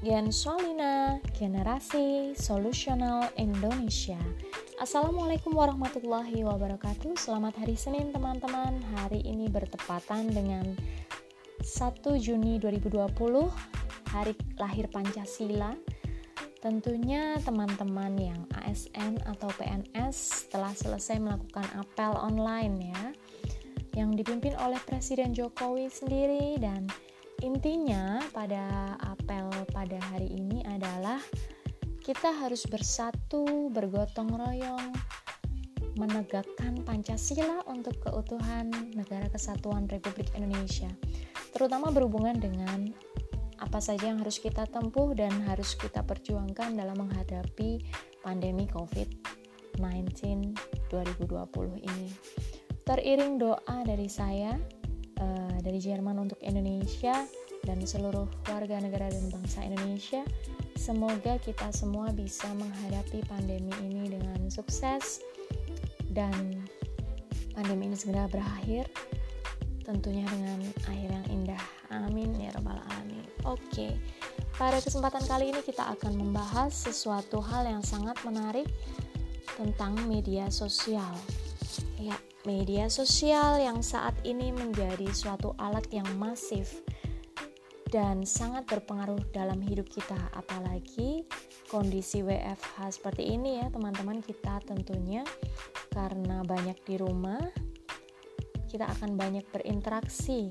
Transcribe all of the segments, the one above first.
Gen Solina, Generasi Solusional Indonesia. Assalamualaikum warahmatullahi wabarakatuh. Selamat hari Senin teman-teman. Hari ini bertepatan dengan 1 Juni 2020, hari lahir Pancasila. Tentunya teman-teman yang ASN atau PNS telah selesai melakukan apel online ya yang dipimpin oleh Presiden Jokowi sendiri dan Intinya pada apel pada hari ini adalah kita harus bersatu, bergotong royong, menegakkan Pancasila untuk keutuhan negara kesatuan Republik Indonesia. Terutama berhubungan dengan apa saja yang harus kita tempuh dan harus kita perjuangkan dalam menghadapi pandemi COVID-19 2020 ini. Teriring doa dari saya uh, dari Jerman untuk Indonesia dan seluruh warga negara dan bangsa Indonesia. Semoga kita semua bisa menghadapi pandemi ini dengan sukses dan pandemi ini segera berakhir tentunya dengan akhir yang indah. Amin ya rabbal alamin. Oke. Pada kesempatan kali ini kita akan membahas sesuatu hal yang sangat menarik tentang media sosial. Ya, media sosial yang saat ini menjadi suatu alat yang masif dan sangat berpengaruh dalam hidup kita apalagi kondisi WFH seperti ini ya teman-teman kita tentunya. Karena banyak di rumah kita akan banyak berinteraksi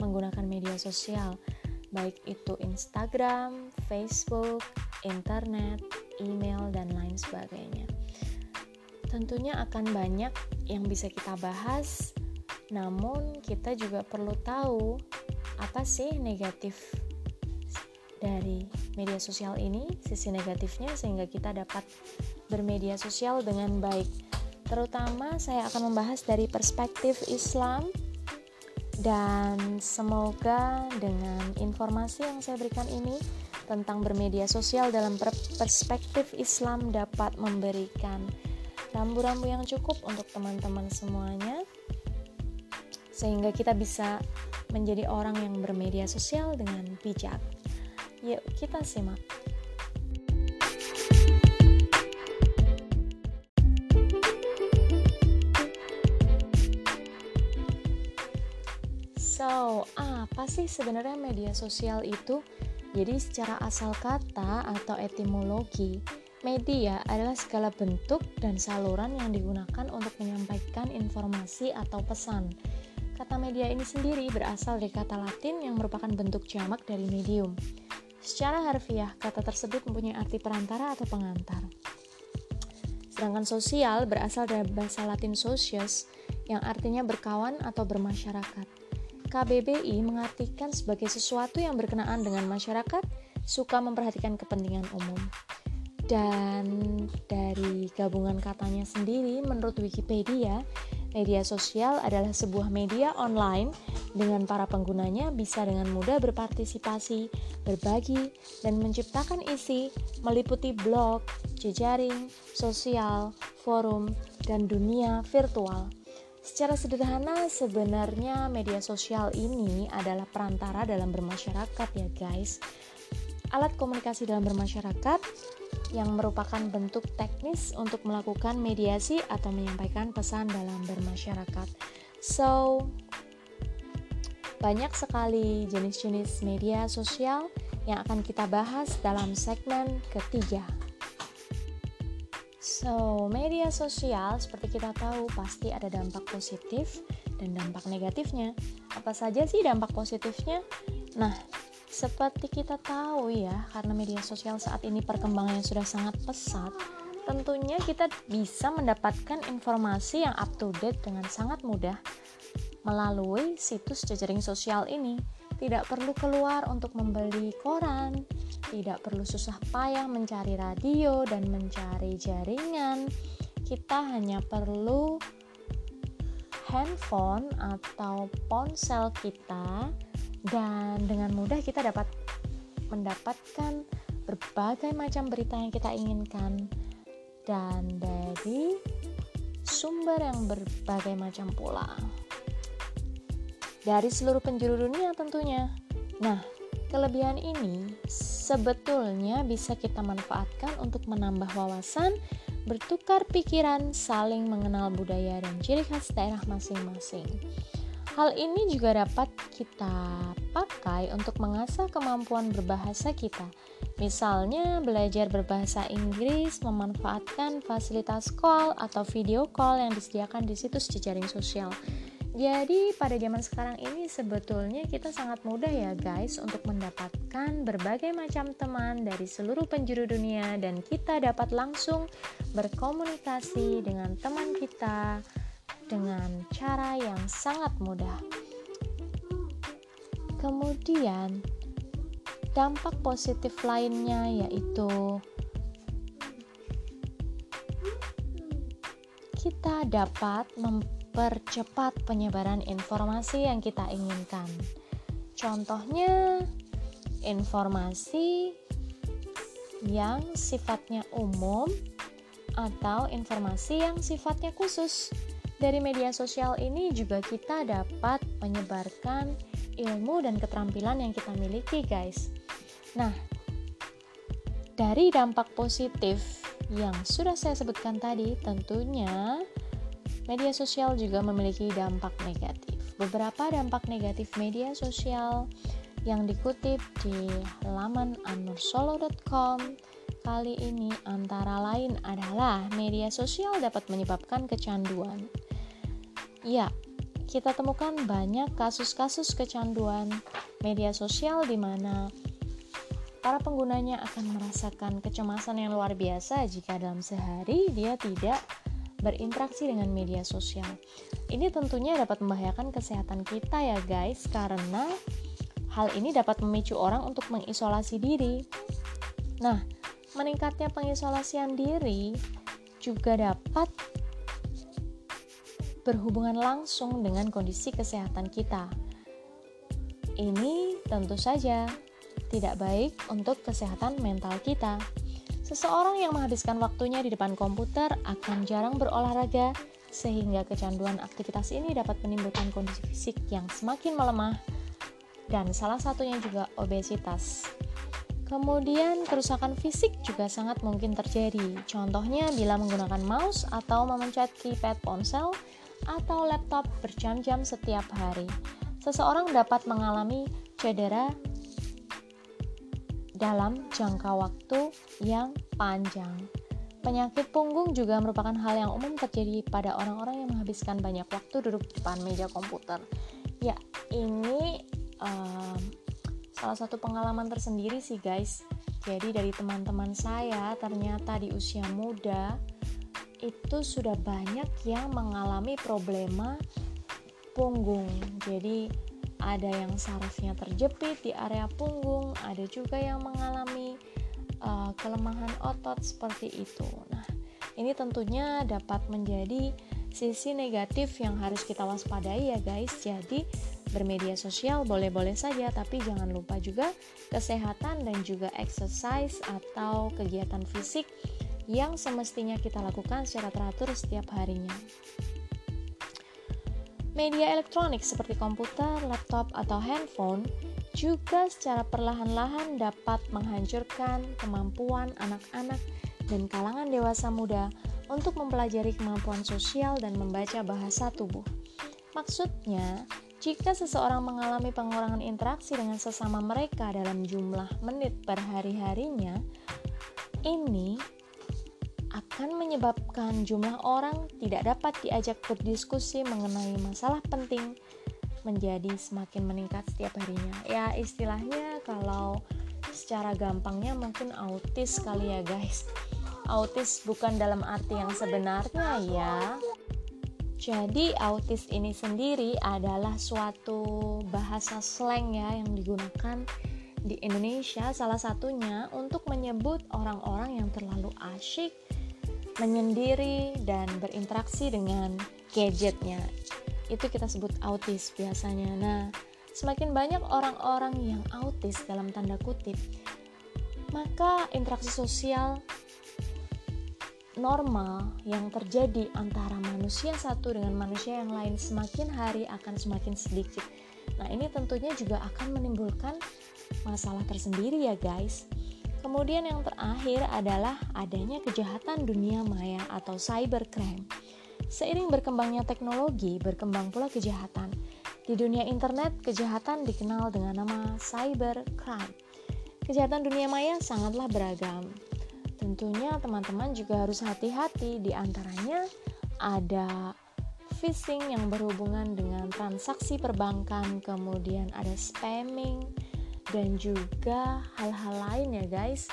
menggunakan media sosial baik itu Instagram, Facebook, internet, email dan lain sebagainya. Tentunya akan banyak yang bisa kita bahas, namun kita juga perlu tahu apa sih negatif dari media sosial ini, sisi negatifnya, sehingga kita dapat bermedia sosial dengan baik. Terutama, saya akan membahas dari perspektif Islam, dan semoga dengan informasi yang saya berikan ini tentang bermedia sosial dalam perspektif Islam dapat memberikan rambu-rambu yang cukup untuk teman-teman semuanya sehingga kita bisa menjadi orang yang bermedia sosial dengan bijak. Yuk, kita simak. So, apa sih sebenarnya media sosial itu? Jadi secara asal kata atau etimologi, Media adalah segala bentuk dan saluran yang digunakan untuk menyampaikan informasi atau pesan. Kata media ini sendiri berasal dari kata Latin yang merupakan bentuk jamak dari medium. Secara harfiah, kata tersebut mempunyai arti perantara atau pengantar. Sedangkan sosial berasal dari bahasa Latin socius yang artinya berkawan atau bermasyarakat. KBBI mengartikan sebagai sesuatu yang berkenaan dengan masyarakat, suka memperhatikan kepentingan umum. Dan dari gabungan katanya sendiri, menurut Wikipedia, media sosial adalah sebuah media online dengan para penggunanya bisa dengan mudah berpartisipasi, berbagi, dan menciptakan isi meliputi blog, jejaring, sosial, forum, dan dunia virtual. Secara sederhana, sebenarnya media sosial ini adalah perantara dalam bermasyarakat ya guys. Alat komunikasi dalam bermasyarakat yang merupakan bentuk teknis untuk melakukan mediasi atau menyampaikan pesan dalam bermasyarakat. So, banyak sekali jenis-jenis media sosial yang akan kita bahas dalam segmen ketiga. So, media sosial seperti kita tahu pasti ada dampak positif dan dampak negatifnya. Apa saja sih dampak positifnya? Nah, seperti kita tahu ya, karena media sosial saat ini perkembangannya sudah sangat pesat, tentunya kita bisa mendapatkan informasi yang up to date dengan sangat mudah melalui situs jejaring sosial ini. Tidak perlu keluar untuk membeli koran, tidak perlu susah payah mencari radio dan mencari jaringan. Kita hanya perlu handphone atau ponsel kita dan dengan mudah kita dapat mendapatkan berbagai macam berita yang kita inginkan dan dari sumber yang berbagai macam pula dari seluruh penjuru dunia tentunya. Nah, Kelebihan ini sebetulnya bisa kita manfaatkan untuk menambah wawasan, bertukar pikiran, saling mengenal budaya dan ciri khas daerah masing-masing. Hal ini juga dapat kita pakai untuk mengasah kemampuan berbahasa kita. Misalnya, belajar berbahasa Inggris memanfaatkan fasilitas call atau video call yang disediakan di situs jejaring sosial. Jadi, pada zaman sekarang ini sebetulnya kita sangat mudah ya, guys, untuk mendapatkan berbagai macam teman dari seluruh penjuru dunia, dan kita dapat langsung berkomunikasi dengan teman kita dengan cara yang sangat mudah. Kemudian, dampak positif lainnya yaitu kita dapat mempercepat penyebaran informasi yang kita inginkan. Contohnya, informasi yang sifatnya umum atau informasi yang sifatnya khusus. Dari media sosial ini juga kita dapat menyebarkan ilmu dan keterampilan yang kita miliki, guys. Nah, dari dampak positif yang sudah saya sebutkan tadi, tentunya media sosial juga memiliki dampak negatif. Beberapa dampak negatif media sosial yang dikutip di laman anursolo.com kali ini antara lain adalah media sosial dapat menyebabkan kecanduan. Ya, kita temukan banyak kasus-kasus kecanduan media sosial di mana para penggunanya akan merasakan kecemasan yang luar biasa jika dalam sehari dia tidak berinteraksi dengan media sosial. Ini tentunya dapat membahayakan kesehatan kita ya guys karena hal ini dapat memicu orang untuk mengisolasi diri. Nah, meningkatnya pengisolasian diri juga dapat berhubungan langsung dengan kondisi kesehatan kita. Ini tentu saja tidak baik untuk kesehatan mental kita. Seseorang yang menghabiskan waktunya di depan komputer akan jarang berolahraga, sehingga kecanduan aktivitas ini dapat menimbulkan kondisi fisik yang semakin melemah, dan salah satunya juga obesitas. Kemudian, kerusakan fisik juga sangat mungkin terjadi. Contohnya, bila menggunakan mouse atau memencet keypad ponsel, atau laptop berjam-jam setiap hari. Seseorang dapat mengalami cedera dalam jangka waktu yang panjang. Penyakit punggung juga merupakan hal yang umum terjadi pada orang-orang yang menghabiskan banyak waktu duduk di depan meja komputer. Ya, ini um, salah satu pengalaman tersendiri sih guys. Jadi dari teman-teman saya ternyata di usia muda itu sudah banyak yang mengalami problema punggung. Jadi ada yang sarafnya terjepit di area punggung, ada juga yang mengalami uh, kelemahan otot seperti itu. Nah, ini tentunya dapat menjadi sisi negatif yang harus kita waspadai ya guys. Jadi bermedia sosial boleh-boleh saja tapi jangan lupa juga kesehatan dan juga exercise atau kegiatan fisik yang semestinya kita lakukan secara teratur setiap harinya. Media elektronik seperti komputer, laptop, atau handphone juga secara perlahan-lahan dapat menghancurkan kemampuan anak-anak dan kalangan dewasa muda untuk mempelajari kemampuan sosial dan membaca bahasa tubuh. Maksudnya, jika seseorang mengalami pengurangan interaksi dengan sesama mereka dalam jumlah menit per hari-harinya, ini akan menyebabkan jumlah orang tidak dapat diajak berdiskusi mengenai masalah penting menjadi semakin meningkat setiap harinya. Ya, istilahnya kalau secara gampangnya mungkin autis kali ya, guys. Autis bukan dalam arti yang sebenarnya ya. Jadi autis ini sendiri adalah suatu bahasa slang ya yang digunakan di Indonesia salah satunya untuk menyebut orang-orang yang terlalu asyik menyendiri dan berinteraksi dengan gadgetnya. Itu kita sebut autis biasanya. Nah, semakin banyak orang-orang yang autis dalam tanda kutip, maka interaksi sosial normal yang terjadi antara manusia satu dengan manusia yang lain semakin hari akan semakin sedikit. Nah, ini tentunya juga akan menimbulkan masalah tersendiri ya guys. Kemudian yang terakhir adalah adanya kejahatan dunia maya atau cybercrime. Seiring berkembangnya teknologi, berkembang pula kejahatan. Di dunia internet, kejahatan dikenal dengan nama cybercrime. Kejahatan dunia maya sangatlah beragam. Tentunya teman-teman juga harus hati-hati di antaranya ada phishing yang berhubungan dengan transaksi perbankan, kemudian ada spamming, dan juga hal-hal lain ya guys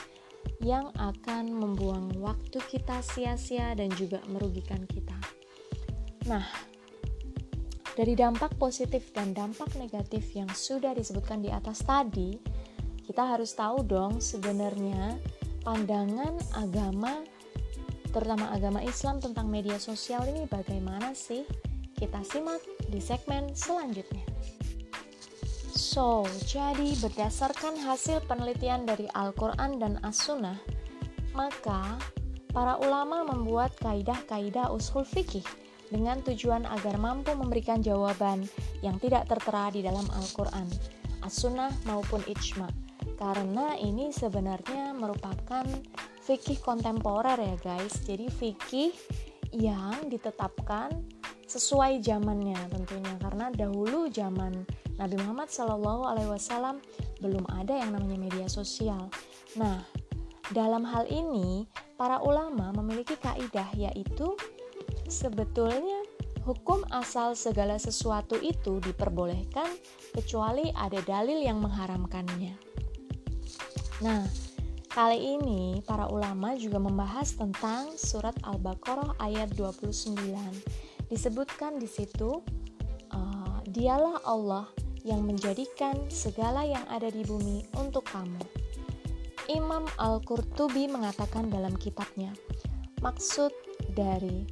yang akan membuang waktu kita sia-sia dan juga merugikan kita. Nah, dari dampak positif dan dampak negatif yang sudah disebutkan di atas tadi, kita harus tahu dong sebenarnya pandangan agama terutama agama Islam tentang media sosial ini bagaimana sih? Kita simak di segmen selanjutnya. So, jadi berdasarkan hasil penelitian dari Al-Quran dan As-Sunnah, maka para ulama membuat kaidah-kaidah usul fikih dengan tujuan agar mampu memberikan jawaban yang tidak tertera di dalam Al-Quran, As-Sunnah maupun Ijma. Karena ini sebenarnya merupakan fikih kontemporer ya guys. Jadi fikih yang ditetapkan sesuai zamannya tentunya karena dahulu zaman Nabi Muhammad Shallallahu Alaihi Wasallam belum ada yang namanya media sosial. Nah, dalam hal ini para ulama memiliki kaidah yaitu sebetulnya hukum asal segala sesuatu itu diperbolehkan kecuali ada dalil yang mengharamkannya. Nah, kali ini para ulama juga membahas tentang surat Al-Baqarah ayat 29. Disebutkan di situ, uh, dialah Allah yang menjadikan segala yang ada di bumi untuk kamu. Imam Al-Qurtubi mengatakan dalam kitabnya, maksud dari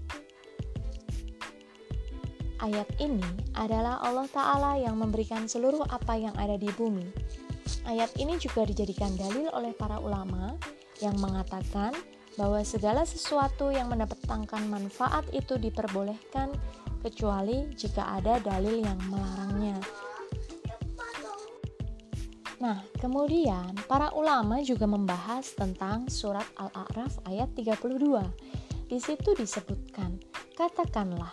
ayat ini adalah Allah Ta'ala yang memberikan seluruh apa yang ada di bumi. Ayat ini juga dijadikan dalil oleh para ulama yang mengatakan bahwa segala sesuatu yang mendatangkan manfaat itu diperbolehkan kecuali jika ada dalil yang melarangnya. Kemudian para ulama juga membahas tentang surat Al-A'raf ayat 32. Di situ disebutkan, katakanlah,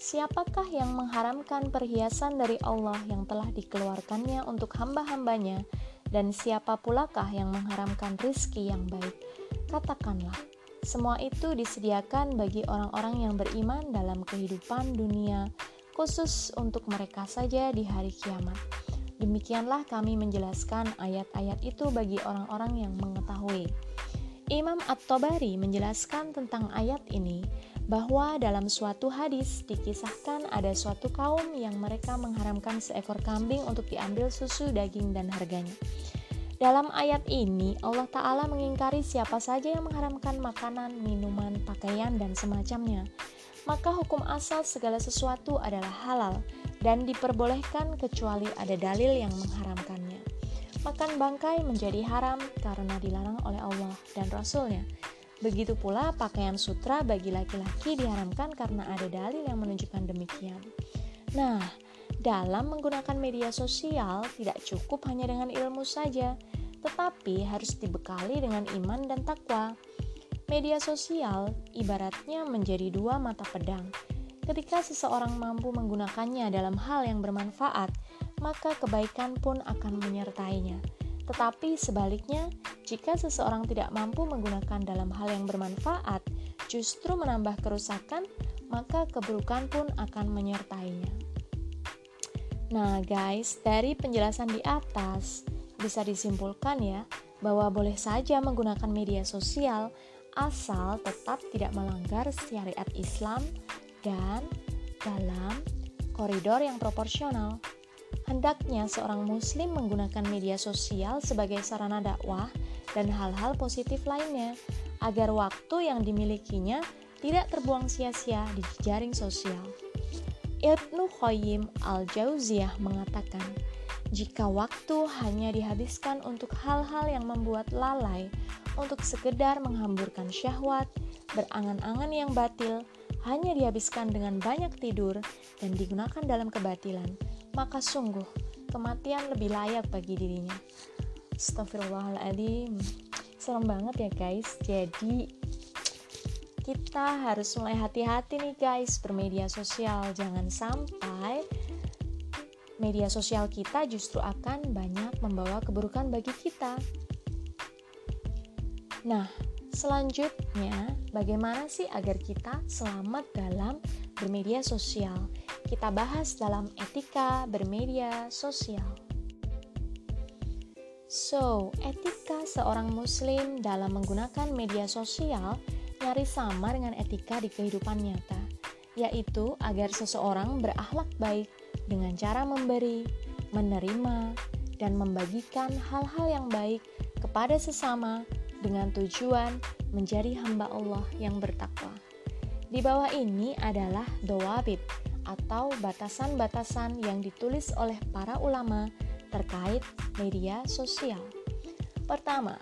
siapakah yang mengharamkan perhiasan dari Allah yang telah dikeluarkannya untuk hamba-hambanya, dan siapa pulakah yang mengharamkan rizki yang baik? Katakanlah, semua itu disediakan bagi orang-orang yang beriman dalam kehidupan dunia, khusus untuk mereka saja di hari kiamat. Demikianlah kami menjelaskan ayat-ayat itu bagi orang-orang yang mengetahui. Imam At-Tabari menjelaskan tentang ayat ini bahwa dalam suatu hadis dikisahkan ada suatu kaum yang mereka mengharamkan seekor kambing untuk diambil susu, daging, dan harganya. Dalam ayat ini, Allah Ta'ala mengingkari siapa saja yang mengharamkan makanan, minuman, pakaian, dan semacamnya. Maka hukum asal segala sesuatu adalah halal, dan diperbolehkan kecuali ada dalil yang mengharamkannya. Makan bangkai menjadi haram karena dilarang oleh Allah dan Rasulnya. Begitu pula pakaian sutra bagi laki-laki diharamkan karena ada dalil yang menunjukkan demikian. Nah, dalam menggunakan media sosial tidak cukup hanya dengan ilmu saja, tetapi harus dibekali dengan iman dan takwa. Media sosial ibaratnya menjadi dua mata pedang Ketika seseorang mampu menggunakannya dalam hal yang bermanfaat, maka kebaikan pun akan menyertainya. Tetapi sebaliknya, jika seseorang tidak mampu menggunakan dalam hal yang bermanfaat, justru menambah kerusakan, maka keburukan pun akan menyertainya. Nah, guys, dari penjelasan di atas bisa disimpulkan ya bahwa boleh saja menggunakan media sosial asal tetap tidak melanggar syariat Islam dan dalam koridor yang proporsional. Hendaknya seorang muslim menggunakan media sosial sebagai sarana dakwah dan hal-hal positif lainnya agar waktu yang dimilikinya tidak terbuang sia-sia di jaring sosial. Ibnu Qayyim al-Jauziyah mengatakan, jika waktu hanya dihabiskan untuk hal-hal yang membuat lalai, untuk sekedar menghamburkan syahwat, berangan-angan yang batil, hanya dihabiskan dengan banyak tidur dan digunakan dalam kebatilan, maka sungguh kematian lebih layak bagi dirinya. Astagfirullahaladzim Serem banget ya guys. Jadi kita harus mulai hati-hati nih guys bermedia sosial. Jangan sampai media sosial kita justru akan banyak membawa keburukan bagi kita. Nah, selanjutnya bagaimana sih agar kita selamat dalam bermedia sosial? Kita bahas dalam etika bermedia sosial. So, etika seorang muslim dalam menggunakan media sosial nyaris sama dengan etika di kehidupan nyata, yaitu agar seseorang berakhlak baik dengan cara memberi, menerima, dan membagikan hal-hal yang baik kepada sesama dengan tujuan menjadi hamba Allah yang bertakwa. Di bawah ini adalah dawabit atau batasan-batasan yang ditulis oleh para ulama terkait media sosial. Pertama,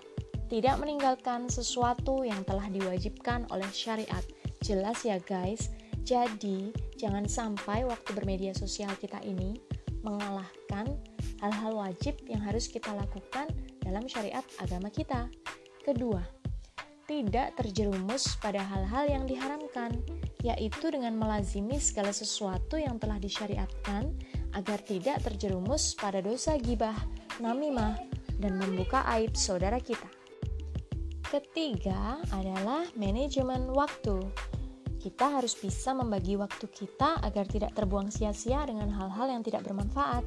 tidak meninggalkan sesuatu yang telah diwajibkan oleh syariat. Jelas ya guys, jadi jangan sampai waktu bermedia sosial kita ini mengalahkan hal-hal wajib yang harus kita lakukan dalam syariat agama kita. Kedua, tidak terjerumus pada hal-hal yang diharamkan, yaitu dengan melazimi segala sesuatu yang telah disyariatkan agar tidak terjerumus pada dosa gibah, namimah, dan membuka aib saudara kita. Ketiga adalah manajemen waktu. Kita harus bisa membagi waktu kita agar tidak terbuang sia-sia dengan hal-hal yang tidak bermanfaat.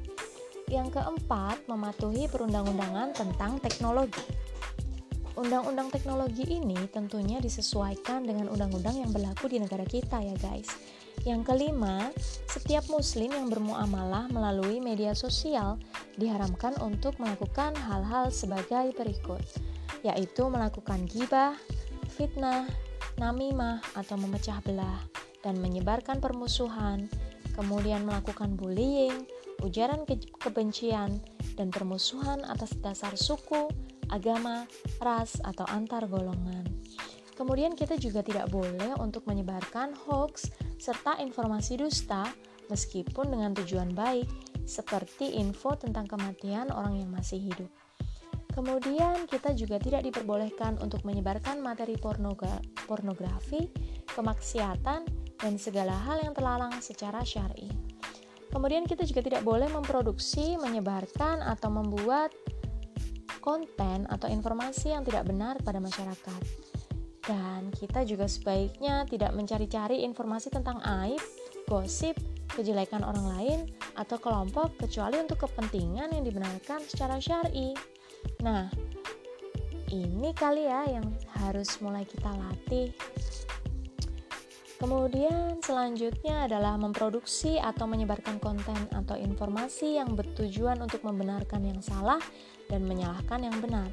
Yang keempat, mematuhi perundang-undangan tentang teknologi. Undang-undang teknologi ini tentunya disesuaikan dengan undang-undang yang berlaku di negara kita ya guys. Yang kelima, setiap muslim yang bermuamalah melalui media sosial diharamkan untuk melakukan hal-hal sebagai berikut, yaitu melakukan gibah, fitnah, namimah atau memecah belah dan menyebarkan permusuhan, kemudian melakukan bullying, ujaran ke kebencian, dan permusuhan atas dasar suku, agama, ras, atau antar golongan. Kemudian kita juga tidak boleh untuk menyebarkan hoax serta informasi dusta meskipun dengan tujuan baik seperti info tentang kematian orang yang masih hidup. Kemudian kita juga tidak diperbolehkan untuk menyebarkan materi pornogra pornografi, kemaksiatan, dan segala hal yang terlarang secara syar'i. Kemudian kita juga tidak boleh memproduksi, menyebarkan, atau membuat konten atau informasi yang tidak benar pada masyarakat. Dan kita juga sebaiknya tidak mencari-cari informasi tentang aib, gosip, kejelekan orang lain, atau kelompok kecuali untuk kepentingan yang dibenarkan secara syar'i. Nah, ini kali ya yang harus mulai kita latih. Kemudian selanjutnya adalah memproduksi atau menyebarkan konten atau informasi yang bertujuan untuk membenarkan yang salah dan menyalahkan yang benar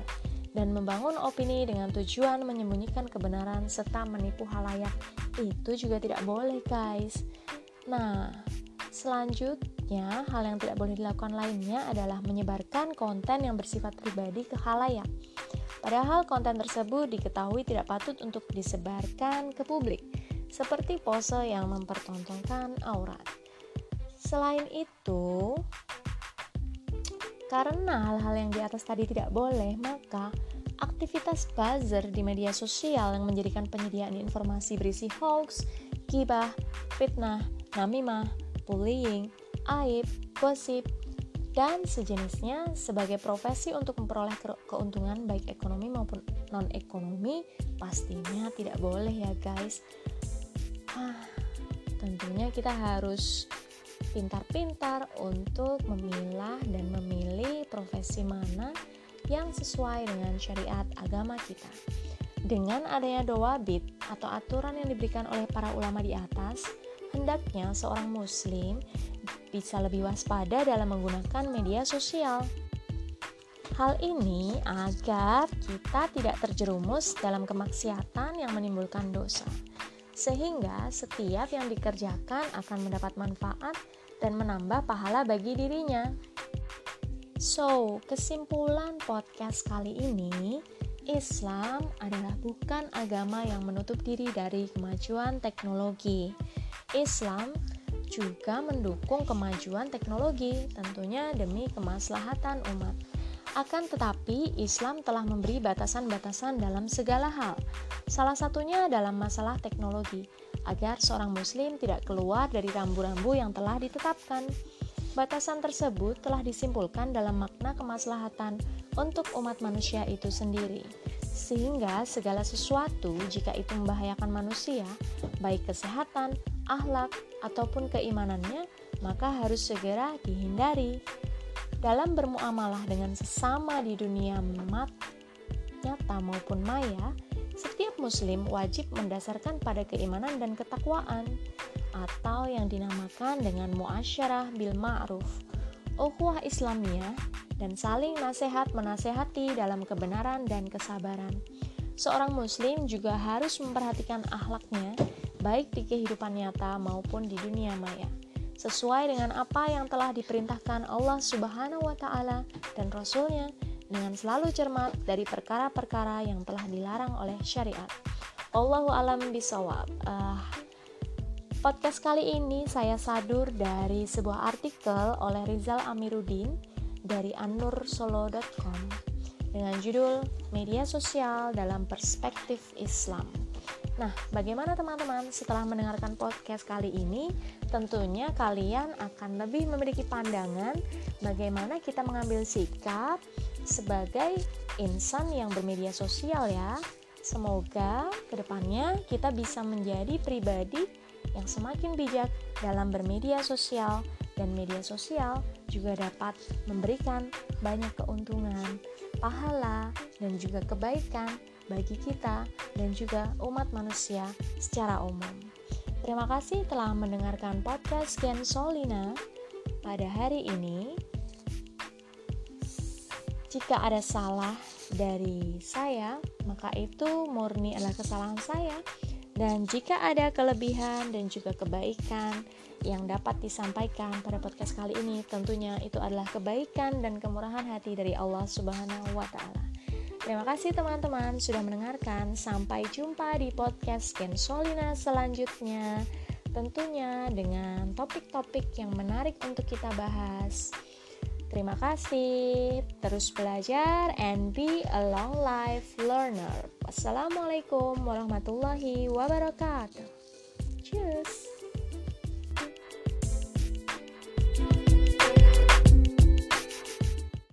dan membangun opini dengan tujuan menyembunyikan kebenaran serta menipu halayak. Itu juga tidak boleh guys. Nah selanjutnya hal yang tidak boleh dilakukan lainnya adalah menyebarkan konten yang bersifat pribadi ke halayak. Padahal konten tersebut diketahui tidak patut untuk disebarkan ke publik seperti pose yang mempertontonkan aurat. Selain itu karena hal-hal yang di atas tadi tidak boleh, maka aktivitas buzzer di media sosial yang menjadikan penyediaan informasi berisi hoax, gibah, fitnah, namimah, bullying, aib, gosip, dan sejenisnya sebagai profesi untuk memperoleh keuntungan baik ekonomi maupun non-ekonomi pastinya tidak boleh ya guys. Ah, tentunya kita harus pintar-pintar untuk memilah dan memilih profesi mana yang sesuai dengan syariat agama kita. Dengan adanya doa bid atau aturan yang diberikan oleh para ulama di atas, hendaknya seorang muslim bisa lebih waspada dalam menggunakan media sosial. Hal ini agar kita tidak terjerumus dalam kemaksiatan yang menimbulkan dosa sehingga setiap yang dikerjakan akan mendapat manfaat dan menambah pahala bagi dirinya. So, kesimpulan podcast kali ini, Islam adalah bukan agama yang menutup diri dari kemajuan teknologi. Islam juga mendukung kemajuan teknologi, tentunya demi kemaslahatan umat. Akan tetapi, Islam telah memberi batasan-batasan dalam segala hal. Salah satunya dalam masalah teknologi, agar seorang Muslim tidak keluar dari rambu-rambu yang telah ditetapkan. Batasan tersebut telah disimpulkan dalam makna kemaslahatan untuk umat manusia itu sendiri, sehingga segala sesuatu, jika itu membahayakan manusia, baik kesehatan, akhlak, ataupun keimanannya, maka harus segera dihindari dalam bermuamalah dengan sesama di dunia mat, nyata maupun maya, setiap muslim wajib mendasarkan pada keimanan dan ketakwaan atau yang dinamakan dengan muasyarah bil ma'ruf, ukhuwah Islamiyah dan saling nasihat menasehati dalam kebenaran dan kesabaran. Seorang muslim juga harus memperhatikan akhlaknya baik di kehidupan nyata maupun di dunia maya sesuai dengan apa yang telah diperintahkan Allah Subhanahu wa taala dan rasulnya dengan selalu cermat dari perkara-perkara yang telah dilarang oleh syariat. Allahu alam bisawab. Uh, podcast kali ini saya sadur dari sebuah artikel oleh Rizal Amiruddin dari anursolo.com dengan judul Media Sosial dalam Perspektif Islam. Nah, bagaimana teman-teman setelah mendengarkan podcast kali ini? Tentunya kalian akan lebih memiliki pandangan bagaimana kita mengambil sikap sebagai insan yang bermedia sosial ya. Semoga ke depannya kita bisa menjadi pribadi yang semakin bijak dalam bermedia sosial dan media sosial juga dapat memberikan banyak keuntungan, pahala, dan juga kebaikan bagi kita dan juga umat manusia secara umum. Terima kasih telah mendengarkan podcast Gen Solina pada hari ini. Jika ada salah dari saya, maka itu murni adalah kesalahan saya. Dan jika ada kelebihan dan juga kebaikan yang dapat disampaikan pada podcast kali ini, tentunya itu adalah kebaikan dan kemurahan hati dari Allah Subhanahu wa Ta'ala. Terima kasih teman-teman sudah mendengarkan. Sampai jumpa di podcast Solina selanjutnya. Tentunya dengan topik-topik yang menarik untuk kita bahas. Terima kasih. Terus belajar and be a long life learner. Wassalamualaikum warahmatullahi wabarakatuh. Cheers.